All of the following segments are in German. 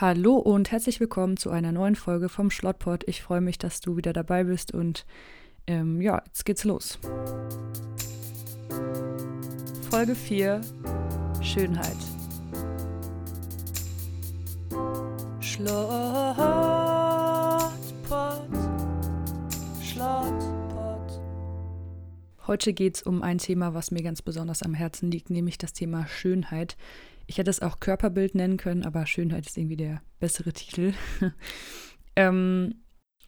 Hallo und herzlich willkommen zu einer neuen Folge vom Schlottpot. Ich freue mich, dass du wieder dabei bist und ähm, ja, jetzt geht's los. Folge 4 Schönheit. Schlottpot, Schlottpot. Heute geht es um ein Thema, was mir ganz besonders am Herzen liegt, nämlich das Thema Schönheit. Ich hätte es auch Körperbild nennen können, aber Schönheit ist irgendwie der bessere Titel. ähm,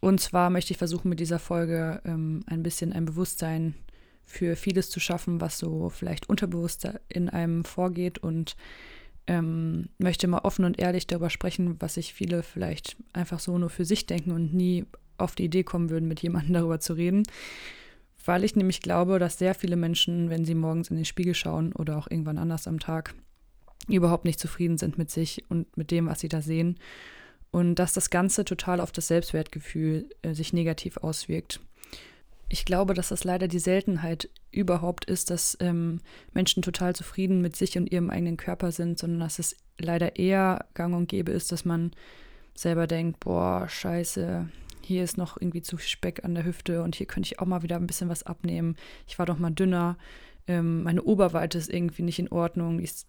und zwar möchte ich versuchen, mit dieser Folge ähm, ein bisschen ein Bewusstsein für vieles zu schaffen, was so vielleicht unterbewusst in einem vorgeht und ähm, möchte mal offen und ehrlich darüber sprechen, was sich viele vielleicht einfach so nur für sich denken und nie auf die Idee kommen würden, mit jemandem darüber zu reden. Weil ich nämlich glaube, dass sehr viele Menschen, wenn sie morgens in den Spiegel schauen oder auch irgendwann anders am Tag, überhaupt nicht zufrieden sind mit sich und mit dem, was sie da sehen. Und dass das Ganze total auf das Selbstwertgefühl äh, sich negativ auswirkt. Ich glaube, dass das leider die Seltenheit überhaupt ist, dass ähm, Menschen total zufrieden mit sich und ihrem eigenen Körper sind, sondern dass es leider eher gang und gäbe ist, dass man selber denkt, boah, scheiße, hier ist noch irgendwie zu Speck an der Hüfte und hier könnte ich auch mal wieder ein bisschen was abnehmen. Ich war doch mal dünner. Ähm, meine Oberweite ist irgendwie nicht in Ordnung. Die ist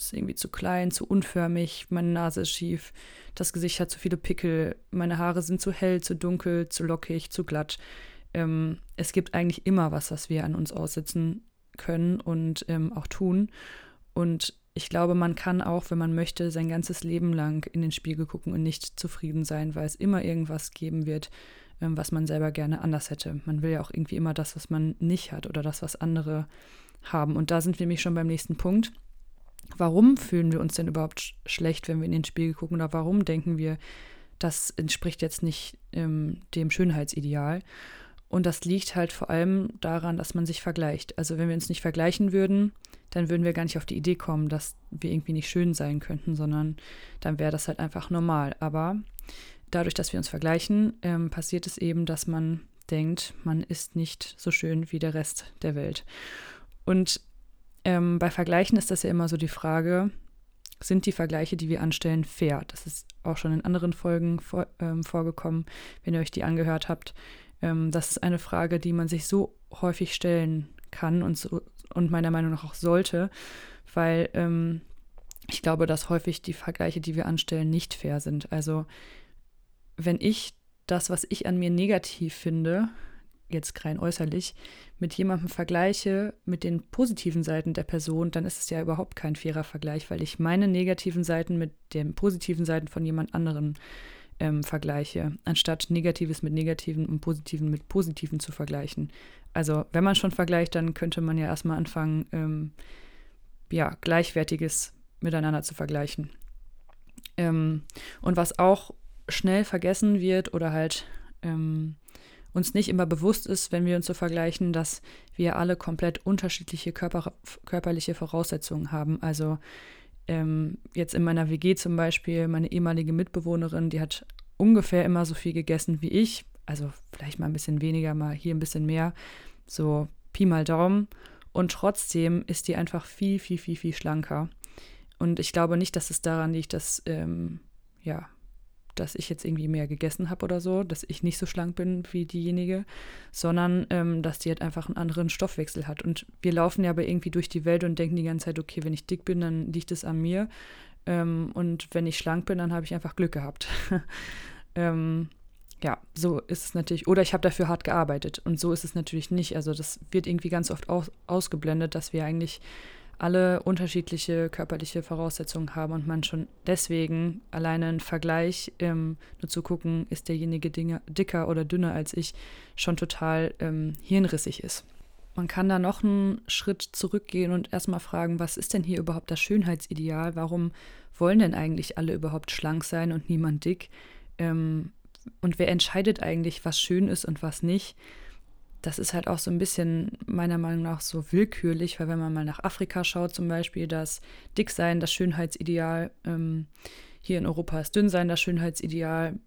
ist irgendwie zu klein, zu unförmig, meine Nase ist schief, das Gesicht hat zu viele Pickel, meine Haare sind zu hell, zu dunkel, zu lockig, zu glatt. Ähm, es gibt eigentlich immer was, was wir an uns aussetzen können und ähm, auch tun. Und ich glaube, man kann auch, wenn man möchte, sein ganzes Leben lang in den Spiegel gucken und nicht zufrieden sein, weil es immer irgendwas geben wird, ähm, was man selber gerne anders hätte. Man will ja auch irgendwie immer das, was man nicht hat oder das, was andere haben. Und da sind wir nämlich schon beim nächsten Punkt warum fühlen wir uns denn überhaupt schlecht, wenn wir in den Spiegel gucken oder warum denken wir, das entspricht jetzt nicht ähm, dem Schönheitsideal. Und das liegt halt vor allem daran, dass man sich vergleicht. Also wenn wir uns nicht vergleichen würden, dann würden wir gar nicht auf die Idee kommen, dass wir irgendwie nicht schön sein könnten, sondern dann wäre das halt einfach normal. Aber dadurch, dass wir uns vergleichen, ähm, passiert es eben, dass man denkt, man ist nicht so schön wie der Rest der Welt. Und ähm, bei Vergleichen ist das ja immer so die Frage, sind die Vergleiche, die wir anstellen, fair? Das ist auch schon in anderen Folgen vor, ähm, vorgekommen, wenn ihr euch die angehört habt. Ähm, das ist eine Frage, die man sich so häufig stellen kann und, so, und meiner Meinung nach auch sollte, weil ähm, ich glaube, dass häufig die Vergleiche, die wir anstellen, nicht fair sind. Also wenn ich das, was ich an mir negativ finde, jetzt rein äußerlich, mit jemandem vergleiche, mit den positiven Seiten der Person, dann ist es ja überhaupt kein fairer Vergleich, weil ich meine negativen Seiten mit den positiven Seiten von jemand anderem ähm, vergleiche, anstatt Negatives mit Negativen und Positiven mit Positiven zu vergleichen. Also wenn man schon vergleicht, dann könnte man ja erstmal anfangen, ähm, ja, Gleichwertiges miteinander zu vergleichen. Ähm, und was auch schnell vergessen wird oder halt ähm, uns nicht immer bewusst ist, wenn wir uns so vergleichen, dass wir alle komplett unterschiedliche Körper, körperliche Voraussetzungen haben. Also ähm, jetzt in meiner WG zum Beispiel, meine ehemalige Mitbewohnerin, die hat ungefähr immer so viel gegessen wie ich. Also vielleicht mal ein bisschen weniger, mal hier ein bisschen mehr. So Pi mal Daumen. Und trotzdem ist die einfach viel, viel, viel, viel schlanker. Und ich glaube nicht, dass es daran liegt, dass ähm, ja, dass ich jetzt irgendwie mehr gegessen habe oder so, dass ich nicht so schlank bin wie diejenige, sondern ähm, dass die halt einfach einen anderen Stoffwechsel hat. Und wir laufen ja aber irgendwie durch die Welt und denken die ganze Zeit, okay, wenn ich dick bin, dann liegt es an mir. Ähm, und wenn ich schlank bin, dann habe ich einfach Glück gehabt. ähm, ja, so ist es natürlich. Oder ich habe dafür hart gearbeitet. Und so ist es natürlich nicht. Also das wird irgendwie ganz oft aus, ausgeblendet, dass wir eigentlich alle unterschiedliche körperliche Voraussetzungen haben und man schon deswegen alleine einen Vergleich, ähm, nur zu gucken, ist derjenige Dinge, dicker oder dünner als ich, schon total ähm, hirnrissig ist. Man kann da noch einen Schritt zurückgehen und erstmal fragen, was ist denn hier überhaupt das Schönheitsideal? Warum wollen denn eigentlich alle überhaupt schlank sein und niemand dick? Ähm, und wer entscheidet eigentlich, was schön ist und was nicht? Das ist halt auch so ein bisschen meiner Meinung nach so willkürlich, weil wenn man mal nach Afrika schaut zum Beispiel, dass Dicksein das Schönheitsideal, ähm, hier in Europa ist Dünnsein das Schönheitsideal,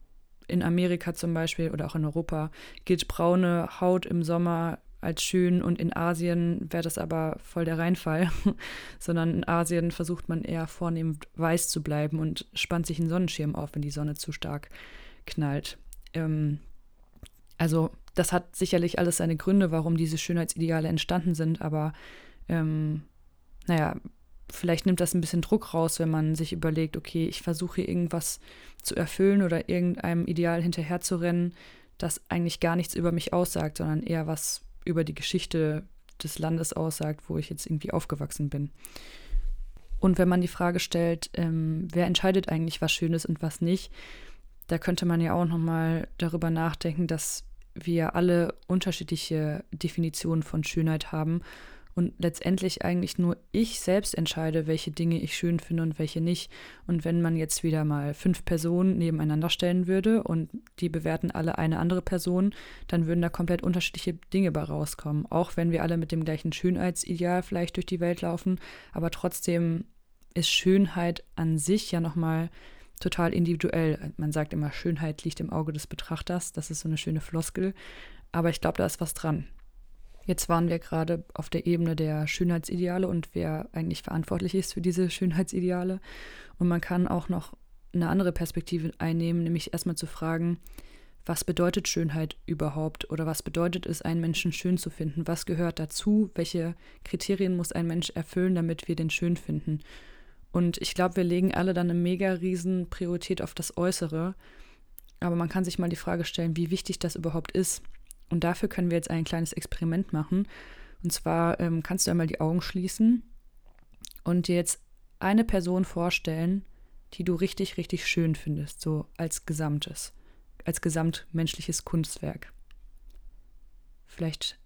in Amerika zum Beispiel oder auch in Europa gilt braune Haut im Sommer als schön und in Asien wäre das aber voll der Reinfall, sondern in Asien versucht man eher vornehm weiß zu bleiben und spannt sich einen Sonnenschirm auf, wenn die Sonne zu stark knallt. Ähm, also das hat sicherlich alles seine Gründe, warum diese Schönheitsideale entstanden sind, aber ähm, naja, vielleicht nimmt das ein bisschen Druck raus, wenn man sich überlegt, okay, ich versuche irgendwas zu erfüllen oder irgendeinem Ideal hinterherzurennen, das eigentlich gar nichts über mich aussagt, sondern eher was über die Geschichte des Landes aussagt, wo ich jetzt irgendwie aufgewachsen bin. Und wenn man die Frage stellt, ähm, wer entscheidet eigentlich, was schön ist und was nicht, da könnte man ja auch nochmal darüber nachdenken, dass wir alle unterschiedliche Definitionen von Schönheit haben und letztendlich eigentlich nur ich selbst entscheide, welche Dinge ich schön finde und welche nicht. Und wenn man jetzt wieder mal fünf Personen nebeneinander stellen würde und die bewerten alle eine andere Person, dann würden da komplett unterschiedliche Dinge bei rauskommen. Auch wenn wir alle mit dem gleichen Schönheitsideal vielleicht durch die Welt laufen, aber trotzdem ist Schönheit an sich ja nochmal total individuell. Man sagt immer, Schönheit liegt im Auge des Betrachters. Das ist so eine schöne Floskel. Aber ich glaube, da ist was dran. Jetzt waren wir gerade auf der Ebene der Schönheitsideale und wer eigentlich verantwortlich ist für diese Schönheitsideale. Und man kann auch noch eine andere Perspektive einnehmen, nämlich erstmal zu fragen, was bedeutet Schönheit überhaupt oder was bedeutet es, einen Menschen schön zu finden? Was gehört dazu? Welche Kriterien muss ein Mensch erfüllen, damit wir den schön finden? Und ich glaube, wir legen alle dann eine mega riesen Priorität auf das Äußere. Aber man kann sich mal die Frage stellen, wie wichtig das überhaupt ist. Und dafür können wir jetzt ein kleines Experiment machen. Und zwar ähm, kannst du einmal die Augen schließen und dir jetzt eine Person vorstellen, die du richtig, richtig schön findest, so als Gesamtes, als gesamtmenschliches Kunstwerk. Vielleicht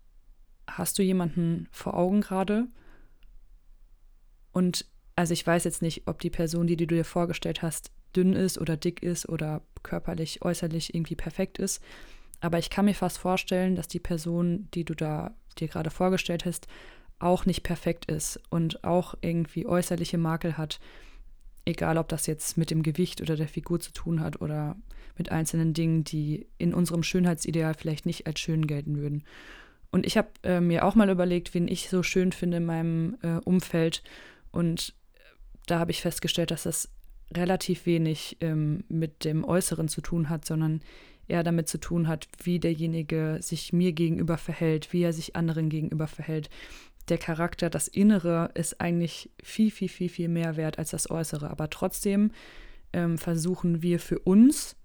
hast du jemanden vor Augen gerade und also ich weiß jetzt nicht, ob die Person, die, du dir vorgestellt hast, dünn ist oder dick ist oder körperlich, äußerlich irgendwie perfekt ist. Aber ich kann mir fast vorstellen, dass die Person, die du da dir gerade vorgestellt hast, auch nicht perfekt ist und auch irgendwie äußerliche Makel hat. Egal, ob das jetzt mit dem Gewicht oder der Figur zu tun hat oder mit einzelnen Dingen, die in unserem Schönheitsideal vielleicht nicht als schön gelten würden. Und ich habe äh, mir auch mal überlegt, wen ich so schön finde in meinem äh, Umfeld. Und da habe ich festgestellt, dass das relativ wenig ähm, mit dem Äußeren zu tun hat, sondern eher damit zu tun hat, wie derjenige sich mir gegenüber verhält, wie er sich anderen gegenüber verhält. Der Charakter, das Innere ist eigentlich viel, viel, viel, viel mehr wert als das Äußere. Aber trotzdem ähm, versuchen wir für uns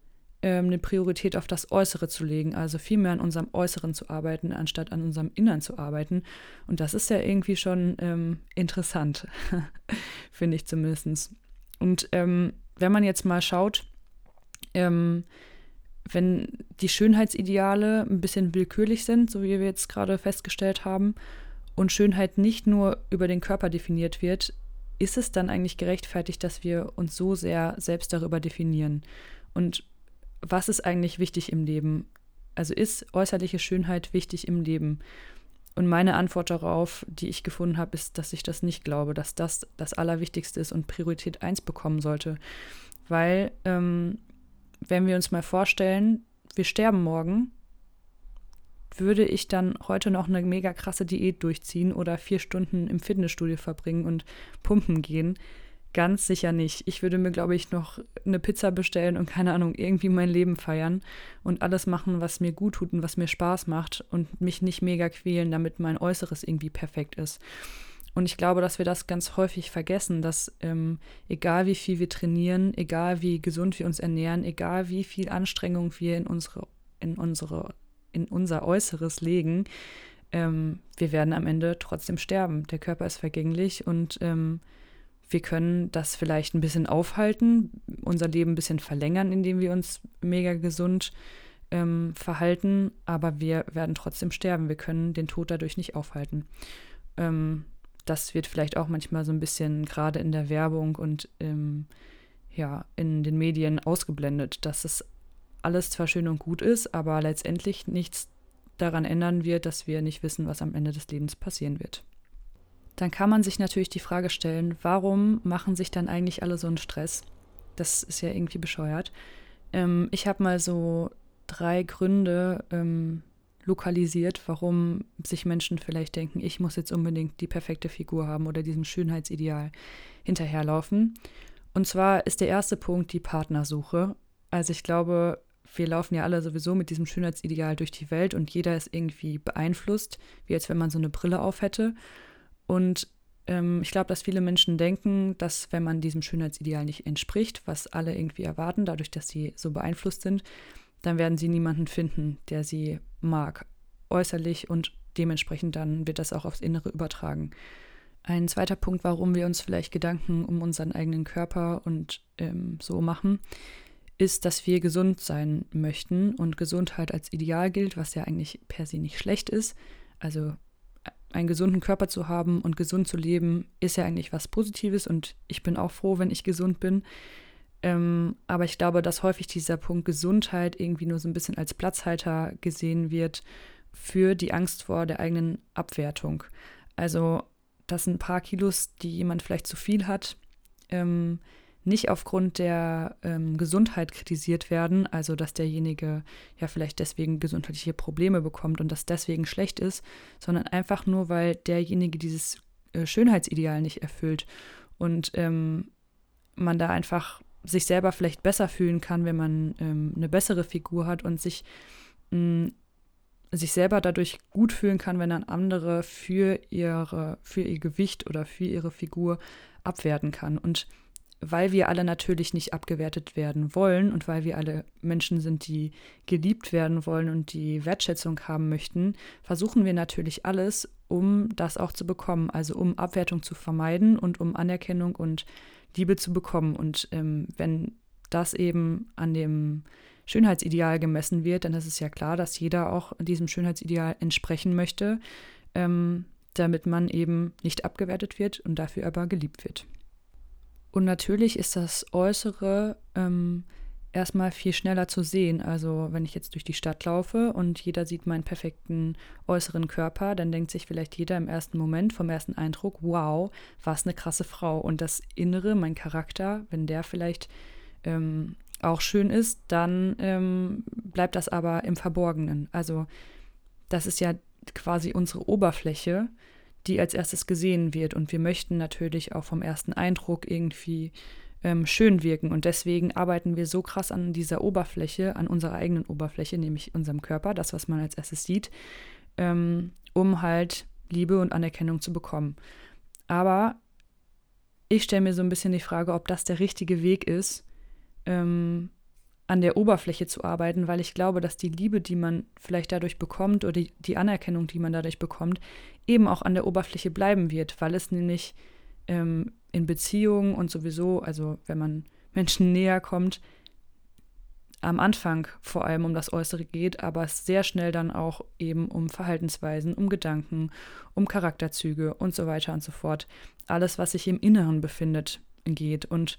ähm, eine Priorität auf das Äußere zu legen, also viel mehr an unserem Äußeren zu arbeiten, anstatt an unserem Innern zu arbeiten. Und das ist ja irgendwie schon ähm, interessant, finde ich zumindest. Und ähm, wenn man jetzt mal schaut, ähm, wenn die Schönheitsideale ein bisschen willkürlich sind, so wie wir jetzt gerade festgestellt haben, und Schönheit nicht nur über den Körper definiert wird, ist es dann eigentlich gerechtfertigt, dass wir uns so sehr selbst darüber definieren? Und was ist eigentlich wichtig im Leben? Also ist äußerliche Schönheit wichtig im Leben? Und meine Antwort darauf, die ich gefunden habe, ist, dass ich das nicht glaube, dass das das Allerwichtigste ist und Priorität 1 bekommen sollte. Weil ähm, wenn wir uns mal vorstellen, wir sterben morgen, würde ich dann heute noch eine mega krasse Diät durchziehen oder vier Stunden im Fitnessstudio verbringen und pumpen gehen? Ganz sicher nicht. Ich würde mir, glaube ich, noch eine Pizza bestellen und keine Ahnung, irgendwie mein Leben feiern und alles machen, was mir gut tut und was mir Spaß macht und mich nicht mega quälen, damit mein Äußeres irgendwie perfekt ist. Und ich glaube, dass wir das ganz häufig vergessen, dass ähm, egal wie viel wir trainieren, egal wie gesund wir uns ernähren, egal wie viel Anstrengung wir in unsere, in unsere, in unser Äußeres legen, ähm, wir werden am Ende trotzdem sterben. Der Körper ist vergänglich und ähm, wir können das vielleicht ein bisschen aufhalten, unser Leben ein bisschen verlängern, indem wir uns mega gesund ähm, verhalten, aber wir werden trotzdem sterben. Wir können den Tod dadurch nicht aufhalten. Ähm, das wird vielleicht auch manchmal so ein bisschen gerade in der Werbung und ähm, ja, in den Medien ausgeblendet, dass es alles zwar schön und gut ist, aber letztendlich nichts daran ändern wird, dass wir nicht wissen, was am Ende des Lebens passieren wird. Dann kann man sich natürlich die Frage stellen, warum machen sich dann eigentlich alle so einen Stress? Das ist ja irgendwie bescheuert. Ähm, ich habe mal so drei Gründe ähm, lokalisiert, warum sich Menschen vielleicht denken, ich muss jetzt unbedingt die perfekte Figur haben oder diesem Schönheitsideal hinterherlaufen. Und zwar ist der erste Punkt die Partnersuche. Also ich glaube, wir laufen ja alle sowieso mit diesem Schönheitsideal durch die Welt und jeder ist irgendwie beeinflusst, wie als wenn man so eine Brille auf hätte. Und ähm, ich glaube, dass viele Menschen denken, dass wenn man diesem Schönheitsideal nicht entspricht, was alle irgendwie erwarten, dadurch, dass sie so beeinflusst sind, dann werden sie niemanden finden, der sie mag, äußerlich und dementsprechend dann wird das auch aufs Innere übertragen. Ein zweiter Punkt, warum wir uns vielleicht Gedanken um unseren eigenen Körper und ähm, so machen, ist, dass wir gesund sein möchten und Gesundheit als Ideal gilt, was ja eigentlich per se nicht schlecht ist. Also einen gesunden Körper zu haben und gesund zu leben, ist ja eigentlich was Positives und ich bin auch froh, wenn ich gesund bin. Ähm, aber ich glaube, dass häufig dieser Punkt Gesundheit irgendwie nur so ein bisschen als Platzhalter gesehen wird für die Angst vor der eigenen Abwertung. Also, dass ein paar Kilos, die jemand vielleicht zu viel hat, ähm, nicht aufgrund der ähm, Gesundheit kritisiert werden, also dass derjenige ja vielleicht deswegen gesundheitliche Probleme bekommt und das deswegen schlecht ist, sondern einfach nur, weil derjenige dieses äh, Schönheitsideal nicht erfüllt und ähm, man da einfach sich selber vielleicht besser fühlen kann, wenn man ähm, eine bessere Figur hat und sich mh, sich selber dadurch gut fühlen kann, wenn dann andere für ihre für ihr Gewicht oder für ihre Figur abwerten kann. Und weil wir alle natürlich nicht abgewertet werden wollen und weil wir alle Menschen sind, die geliebt werden wollen und die Wertschätzung haben möchten, versuchen wir natürlich alles, um das auch zu bekommen, also um Abwertung zu vermeiden und um Anerkennung und Liebe zu bekommen. Und ähm, wenn das eben an dem Schönheitsideal gemessen wird, dann ist es ja klar, dass jeder auch diesem Schönheitsideal entsprechen möchte, ähm, damit man eben nicht abgewertet wird und dafür aber geliebt wird. Und natürlich ist das Äußere ähm, erstmal viel schneller zu sehen. Also wenn ich jetzt durch die Stadt laufe und jeder sieht meinen perfekten äußeren Körper, dann denkt sich vielleicht jeder im ersten Moment vom ersten Eindruck, wow, was eine krasse Frau. Und das Innere, mein Charakter, wenn der vielleicht ähm, auch schön ist, dann ähm, bleibt das aber im Verborgenen. Also das ist ja quasi unsere Oberfläche die als erstes gesehen wird. Und wir möchten natürlich auch vom ersten Eindruck irgendwie ähm, schön wirken. Und deswegen arbeiten wir so krass an dieser Oberfläche, an unserer eigenen Oberfläche, nämlich unserem Körper, das, was man als erstes sieht, ähm, um halt Liebe und Anerkennung zu bekommen. Aber ich stelle mir so ein bisschen die Frage, ob das der richtige Weg ist, ähm, an der Oberfläche zu arbeiten, weil ich glaube, dass die Liebe, die man vielleicht dadurch bekommt oder die, die Anerkennung, die man dadurch bekommt, eben auch an der Oberfläche bleiben wird, weil es nämlich ähm, in Beziehungen und sowieso, also wenn man Menschen näher kommt, am Anfang vor allem um das Äußere geht, aber es sehr schnell dann auch eben um Verhaltensweisen, um Gedanken, um Charakterzüge und so weiter und so fort. Alles, was sich im Inneren befindet, geht. Und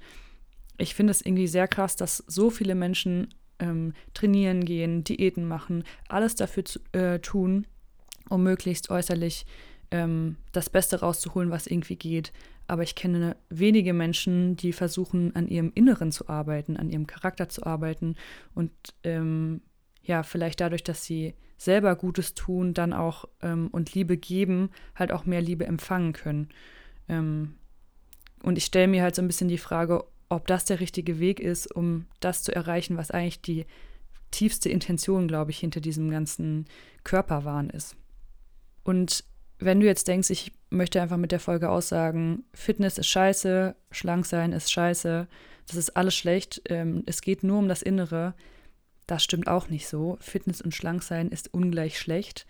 ich finde es irgendwie sehr krass, dass so viele Menschen ähm, trainieren gehen, Diäten machen, alles dafür zu, äh, tun, um möglichst äußerlich ähm, das Beste rauszuholen, was irgendwie geht. Aber ich kenne wenige Menschen, die versuchen, an ihrem Inneren zu arbeiten, an ihrem Charakter zu arbeiten und ähm, ja, vielleicht dadurch, dass sie selber Gutes tun, dann auch ähm, und Liebe geben, halt auch mehr Liebe empfangen können. Ähm, und ich stelle mir halt so ein bisschen die Frage, ob das der richtige Weg ist, um das zu erreichen, was eigentlich die tiefste Intention, glaube ich, hinter diesem ganzen Körperwahn ist. Und wenn du jetzt denkst, ich möchte einfach mit der Folge aussagen, Fitness ist scheiße, schlank sein ist scheiße, das ist alles schlecht, ähm, es geht nur um das Innere, das stimmt auch nicht so. Fitness und schlank sein ist ungleich schlecht.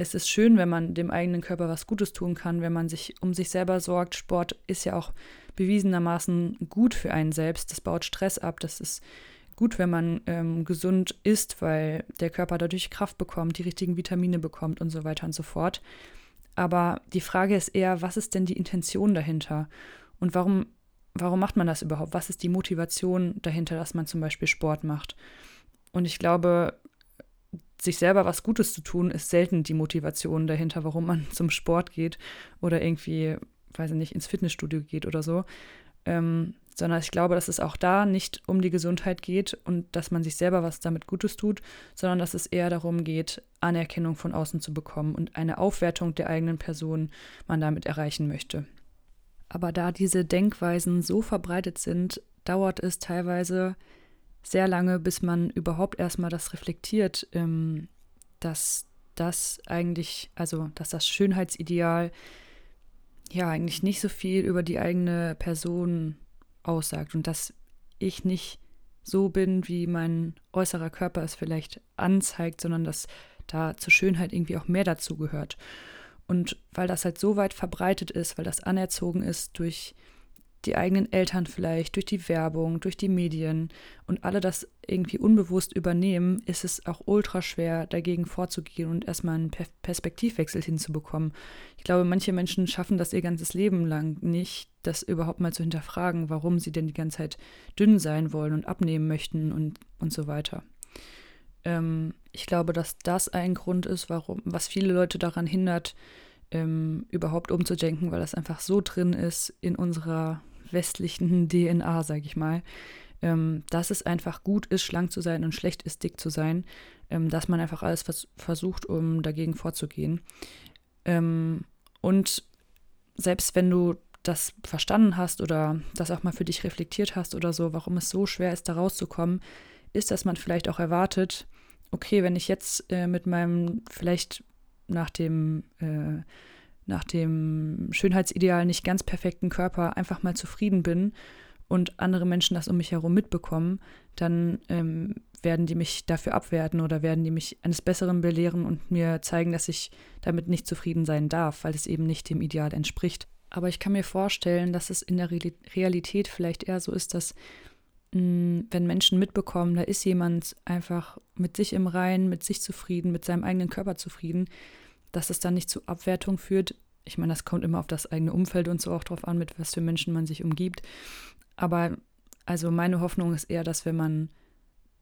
Es ist schön, wenn man dem eigenen Körper was Gutes tun kann, wenn man sich um sich selber sorgt. Sport ist ja auch bewiesenermaßen gut für einen selbst. Das baut Stress ab. Das ist gut, wenn man ähm, gesund isst, weil der Körper dadurch Kraft bekommt, die richtigen Vitamine bekommt und so weiter und so fort. Aber die Frage ist eher, was ist denn die Intention dahinter? Und warum, warum macht man das überhaupt? Was ist die Motivation dahinter, dass man zum Beispiel Sport macht? Und ich glaube, sich selber was Gutes zu tun, ist selten die Motivation dahinter, warum man zum Sport geht oder irgendwie, weiß ich nicht, ins Fitnessstudio geht oder so. Ähm, sondern ich glaube, dass es auch da nicht um die Gesundheit geht und dass man sich selber was damit Gutes tut, sondern dass es eher darum geht, Anerkennung von außen zu bekommen und eine Aufwertung der eigenen Person man damit erreichen möchte. Aber da diese Denkweisen so verbreitet sind, dauert es teilweise sehr lange, bis man überhaupt erstmal das reflektiert, ähm, dass das eigentlich, also dass das Schönheitsideal ja eigentlich nicht so viel über die eigene Person aussagt und dass ich nicht so bin, wie mein äußerer Körper es vielleicht anzeigt, sondern dass da zur Schönheit irgendwie auch mehr dazu gehört. Und weil das halt so weit verbreitet ist, weil das anerzogen ist durch die eigenen Eltern vielleicht, durch die Werbung, durch die Medien und alle das irgendwie unbewusst übernehmen, ist es auch ultra schwer, dagegen vorzugehen und erstmal einen Perspektivwechsel hinzubekommen. Ich glaube, manche Menschen schaffen das ihr ganzes Leben lang nicht, das überhaupt mal zu hinterfragen, warum sie denn die ganze Zeit dünn sein wollen und abnehmen möchten und, und so weiter. Ähm, ich glaube, dass das ein Grund ist, warum, was viele Leute daran hindert, ähm, überhaupt umzudenken, weil das einfach so drin ist in unserer westlichen DNA, sage ich mal, ähm, dass es einfach gut ist, schlank zu sein und schlecht ist, dick zu sein, ähm, dass man einfach alles vers versucht, um dagegen vorzugehen. Ähm, und selbst wenn du das verstanden hast oder das auch mal für dich reflektiert hast oder so, warum es so schwer ist, da rauszukommen, ist, dass man vielleicht auch erwartet, okay, wenn ich jetzt äh, mit meinem vielleicht nach dem äh, nach dem Schönheitsideal nicht ganz perfekten Körper einfach mal zufrieden bin und andere Menschen das um mich herum mitbekommen, dann ähm, werden die mich dafür abwerten oder werden die mich eines Besseren belehren und mir zeigen, dass ich damit nicht zufrieden sein darf, weil es eben nicht dem Ideal entspricht. Aber ich kann mir vorstellen, dass es in der Realität vielleicht eher so ist, dass mh, mm, wenn Menschen mitbekommen, da ist jemand einfach mit sich im Reinen, mit sich zufrieden, mit seinem eigenen Körper zufrieden, dass es dann nicht zu Abwertung führt. Ich meine, das kommt immer auf das eigene Umfeld und so auch drauf an, mit was für Menschen man sich umgibt. Aber also meine Hoffnung ist eher, dass wenn man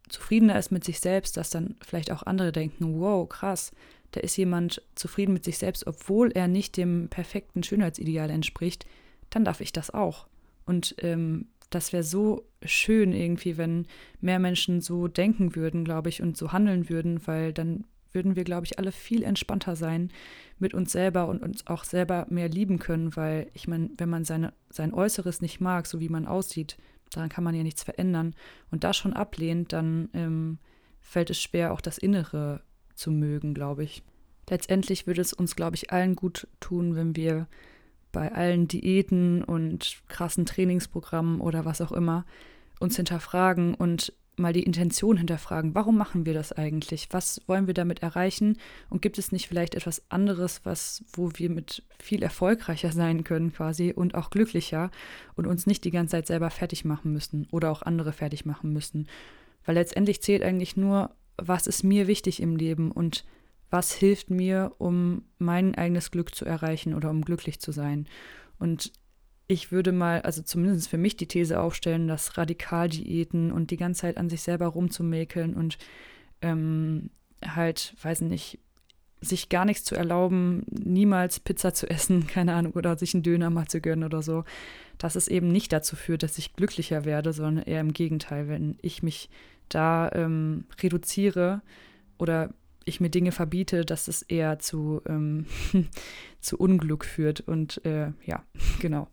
zufriedener ist mit sich selbst, dass dann vielleicht auch andere denken, wow, krass, da ist jemand zufrieden mit sich selbst, obwohl er nicht dem perfekten Schönheitsideal entspricht, dann darf ich das auch. Und ähm, das wäre so schön irgendwie, wenn mehr Menschen so denken würden, glaube ich, und so handeln würden, weil dann würden wir, glaube ich, alle viel entspannter sein mit uns selber und uns auch selber mehr lieben können, weil ich meine, wenn man seine, sein Äußeres nicht mag, so wie man aussieht, daran kann man ja nichts verändern und das schon ablehnt, dann ähm, fällt es schwer, auch das Innere zu mögen, glaube ich. Letztendlich würde es uns, glaube ich, allen gut tun, wenn wir bei allen Diäten und krassen Trainingsprogrammen oder was auch immer uns hinterfragen und mal die Intention hinterfragen. Warum machen wir das eigentlich? Was wollen wir damit erreichen? Und gibt es nicht vielleicht etwas anderes, was, wo wir mit viel erfolgreicher sein können quasi und auch glücklicher und uns nicht die ganze Zeit selber fertig machen müssen oder auch andere fertig machen müssen? Weil letztendlich zählt eigentlich nur, was ist mir wichtig im Leben und was hilft mir, um mein eigenes Glück zu erreichen oder um glücklich zu sein. Und ich würde mal, also zumindest für mich die These aufstellen, dass Radikaldiäten und die ganze Zeit an sich selber rumzumäkeln und ähm, halt, weiß nicht, sich gar nichts zu erlauben, niemals Pizza zu essen, keine Ahnung, oder sich einen Döner mal zu gönnen oder so, dass es eben nicht dazu führt, dass ich glücklicher werde, sondern eher im Gegenteil, wenn ich mich da ähm, reduziere oder ich mir Dinge verbiete, dass es eher zu, ähm, zu Unglück führt. Und äh, ja, genau.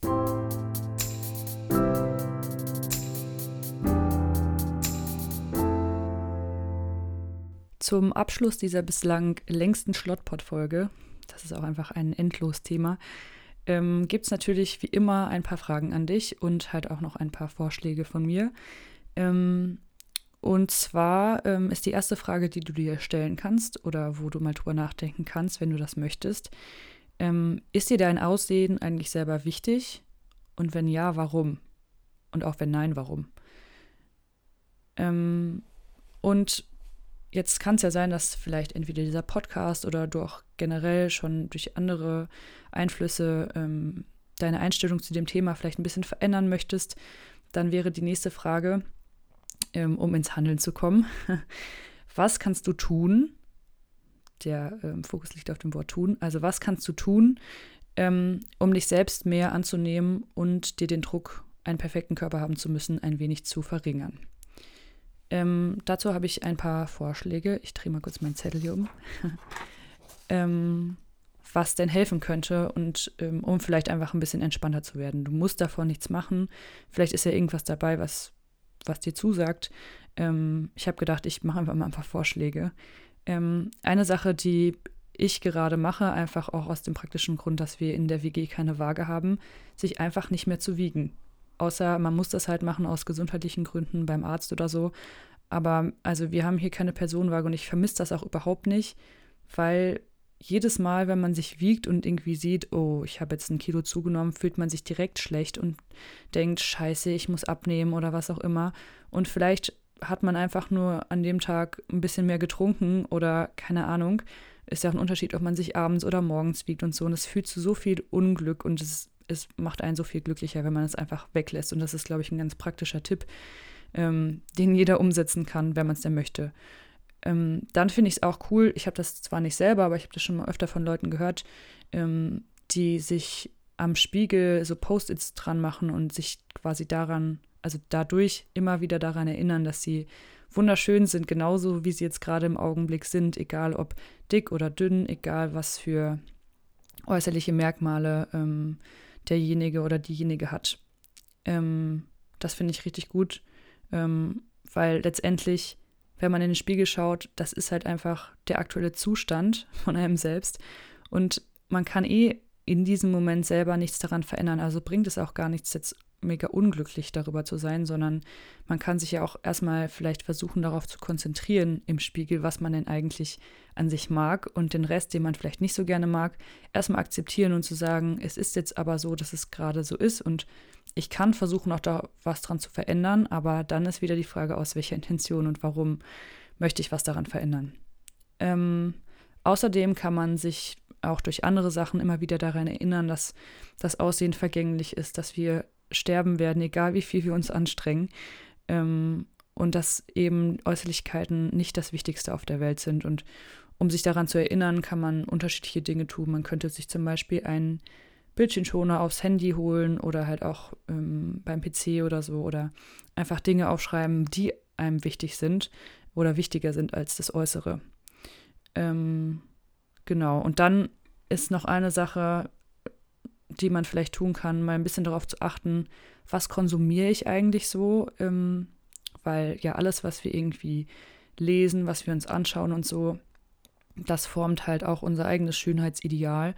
Zum Abschluss dieser bislang längsten Schlottpot-Folge, das ist auch einfach ein Endlos-Thema, ähm, gibt es natürlich wie immer ein paar Fragen an dich und halt auch noch ein paar Vorschläge von mir. Ähm, und zwar ähm, ist die erste Frage, die du dir stellen kannst oder wo du mal drüber nachdenken kannst, wenn du das möchtest. Ähm, ist dir dein Aussehen eigentlich selber wichtig? Und wenn ja, warum? Und auch wenn nein, warum? Ähm, und jetzt kann es ja sein, dass vielleicht entweder dieser Podcast oder du auch generell schon durch andere Einflüsse ähm, deine Einstellung zu dem Thema vielleicht ein bisschen verändern möchtest. Dann wäre die nächste Frage, ähm, um ins Handeln zu kommen. Was kannst du tun? Der ähm, Fokus liegt auf dem Wort tun. Also was kannst du tun, ähm, um dich selbst mehr anzunehmen und dir den Druck einen perfekten Körper haben zu müssen, ein wenig zu verringern. Ähm, dazu habe ich ein paar Vorschläge. Ich drehe mal kurz meinen Zettel hier um. ähm, was denn helfen könnte und ähm, um vielleicht einfach ein bisschen entspannter zu werden. Du musst davon nichts machen. Vielleicht ist ja irgendwas dabei, was, was dir zusagt. Ähm, ich habe gedacht, ich mache einfach mal ein paar Vorschläge. Ähm, eine Sache, die ich gerade mache, einfach auch aus dem praktischen Grund, dass wir in der WG keine Waage haben, sich einfach nicht mehr zu wiegen. Außer man muss das halt machen aus gesundheitlichen Gründen beim Arzt oder so. Aber also wir haben hier keine Personenwaage und ich vermisse das auch überhaupt nicht, weil jedes Mal, wenn man sich wiegt und irgendwie sieht, oh, ich habe jetzt ein Kilo zugenommen, fühlt man sich direkt schlecht und denkt, scheiße, ich muss abnehmen oder was auch immer. Und vielleicht hat man einfach nur an dem Tag ein bisschen mehr getrunken oder keine Ahnung. Ist ja auch ein Unterschied, ob man sich abends oder morgens wiegt und so. Und es fühlt zu so viel Unglück und es, es macht einen so viel glücklicher, wenn man es einfach weglässt. Und das ist, glaube ich, ein ganz praktischer Tipp, ähm, den jeder umsetzen kann, wenn man es denn möchte. Ähm, dann finde ich es auch cool, ich habe das zwar nicht selber, aber ich habe das schon mal öfter von Leuten gehört, ähm, die sich am Spiegel so Post-its dran machen und sich quasi daran, also dadurch immer wieder daran erinnern, dass sie wunderschön sind, genauso wie sie jetzt gerade im Augenblick sind, egal ob dick oder dünn, egal was für äußerliche Merkmale ähm, derjenige oder diejenige hat. Ähm, das finde ich richtig gut, ähm, weil letztendlich wenn man in den Spiegel schaut, das ist halt einfach der aktuelle Zustand von einem selbst. Und man kann eh in diesem Moment selber nichts daran verändern. Also bringt es auch gar nichts, jetzt mega unglücklich darüber zu sein, sondern man kann sich ja auch erstmal vielleicht versuchen, darauf zu konzentrieren im Spiegel, was man denn eigentlich an sich mag und den Rest, den man vielleicht nicht so gerne mag, erstmal akzeptieren und zu sagen, es ist jetzt aber so, dass es gerade so ist und ich kann versuchen, auch da was dran zu verändern, aber dann ist wieder die Frage, aus welcher Intention und warum möchte ich was daran verändern. Ähm, außerdem kann man sich auch durch andere Sachen immer wieder daran erinnern, dass das Aussehen vergänglich ist, dass wir sterben werden, egal wie viel wir uns anstrengen. Ähm, und dass eben Äußerlichkeiten nicht das Wichtigste auf der Welt sind. Und um sich daran zu erinnern, kann man unterschiedliche Dinge tun. Man könnte sich zum Beispiel einen Bildschirmschoner aufs Handy holen oder halt auch ähm, beim PC oder so oder einfach Dinge aufschreiben, die einem wichtig sind oder wichtiger sind als das Äußere. Ähm, genau. Und dann ist noch eine Sache, die man vielleicht tun kann, mal ein bisschen darauf zu achten, was konsumiere ich eigentlich so, ähm, weil ja alles, was wir irgendwie lesen, was wir uns anschauen und so, das formt halt auch unser eigenes Schönheitsideal.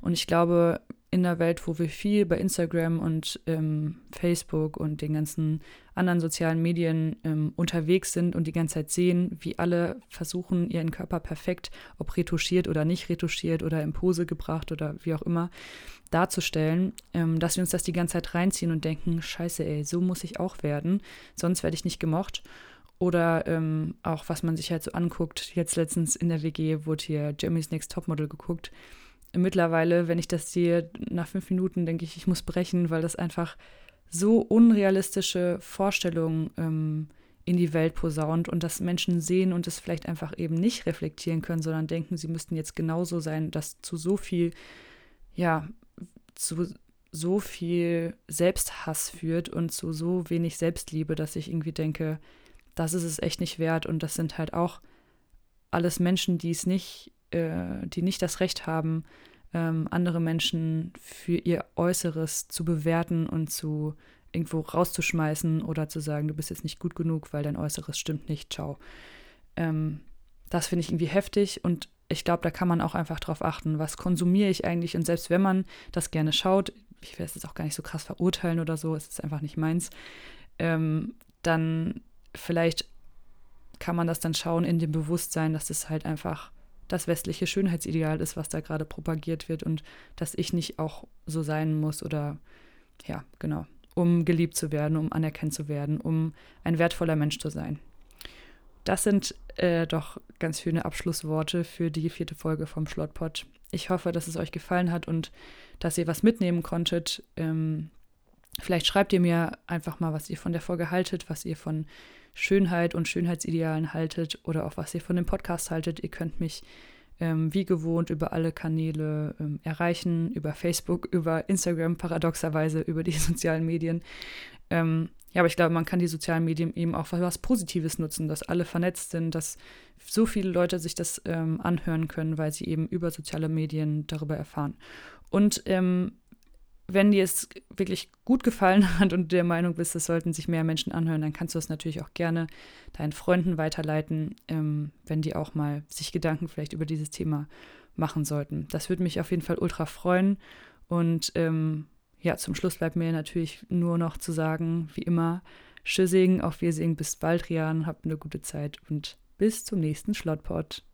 Und ich glaube, in der Welt, wo wir viel bei Instagram und ähm, Facebook und den ganzen anderen sozialen Medien ähm, unterwegs sind und die ganze Zeit sehen, wie alle versuchen, ihren Körper perfekt, ob retuschiert oder nicht retuschiert oder in Pose gebracht oder wie auch immer, darzustellen, ähm, dass wir uns das die ganze Zeit reinziehen und denken, scheiße, ey, so muss ich auch werden, sonst werde ich nicht gemocht. Oder ähm, auch, was man sich halt so anguckt. Jetzt letztens in der WG wurde hier Jeremy's Next Topmodel geguckt mittlerweile, wenn ich das sehe, nach fünf Minuten denke ich, ich muss brechen, weil das einfach so unrealistische Vorstellungen ähm, in die Welt posaunt und dass Menschen sehen und es vielleicht einfach eben nicht reflektieren können, sondern denken, sie müssten jetzt genauso sein, das zu so viel, ja, zu so viel Selbsthass führt und zu so wenig Selbstliebe, dass ich irgendwie denke, das ist es echt nicht wert. Und das sind halt auch alles Menschen, die es nicht äh, die nicht das Recht haben, ähm, andere Menschen für ihr Äußeres zu bewerten und zu irgendwo rauszuschmeißen oder zu sagen, du bist jetzt nicht gut genug, weil dein Äußeres stimmt nicht, ciao. Ähm, das finde ich irgendwie heftig und ich glaube, da kann man auch einfach drauf achten, was konsumiere ich eigentlich und selbst wenn man das gerne schaut, ich werde es jetzt auch gar nicht so krass verurteilen oder so, es ist einfach nicht meins, ähm, dann vielleicht kann man das dann schauen in dem Bewusstsein, dass es halt einfach das westliche Schönheitsideal ist, was da gerade propagiert wird und dass ich nicht auch so sein muss oder ja, genau, um geliebt zu werden, um anerkannt zu werden, um ein wertvoller Mensch zu sein. Das sind äh, doch ganz schöne Abschlussworte für die vierte Folge vom Schlottpot. Ich hoffe, dass es euch gefallen hat und dass ihr was mitnehmen konntet. Ähm, vielleicht schreibt ihr mir einfach mal, was ihr von der Folge haltet, was ihr von Schönheit und Schönheitsidealen haltet oder auch was ihr von dem Podcast haltet. Ihr könnt mich ähm, wie gewohnt über alle Kanäle ähm, erreichen, über Facebook, über Instagram, paradoxerweise über die sozialen Medien. Ähm, ja, aber ich glaube, man kann die sozialen Medien eben auch für was Positives nutzen, dass alle vernetzt sind, dass so viele Leute sich das ähm, anhören können, weil sie eben über soziale Medien darüber erfahren. Und ähm, wenn dir es wirklich gut gefallen hat und du der Meinung bist, das sollten sich mehr Menschen anhören, dann kannst du es natürlich auch gerne deinen Freunden weiterleiten, ähm, wenn die auch mal sich Gedanken vielleicht über dieses Thema machen sollten. Das würde mich auf jeden Fall ultra freuen. Und ähm, ja, zum Schluss bleibt mir natürlich nur noch zu sagen, wie immer, Tschüssing, auf Wirsing, bis bald, Rian, habt eine gute Zeit und bis zum nächsten Schlottpot.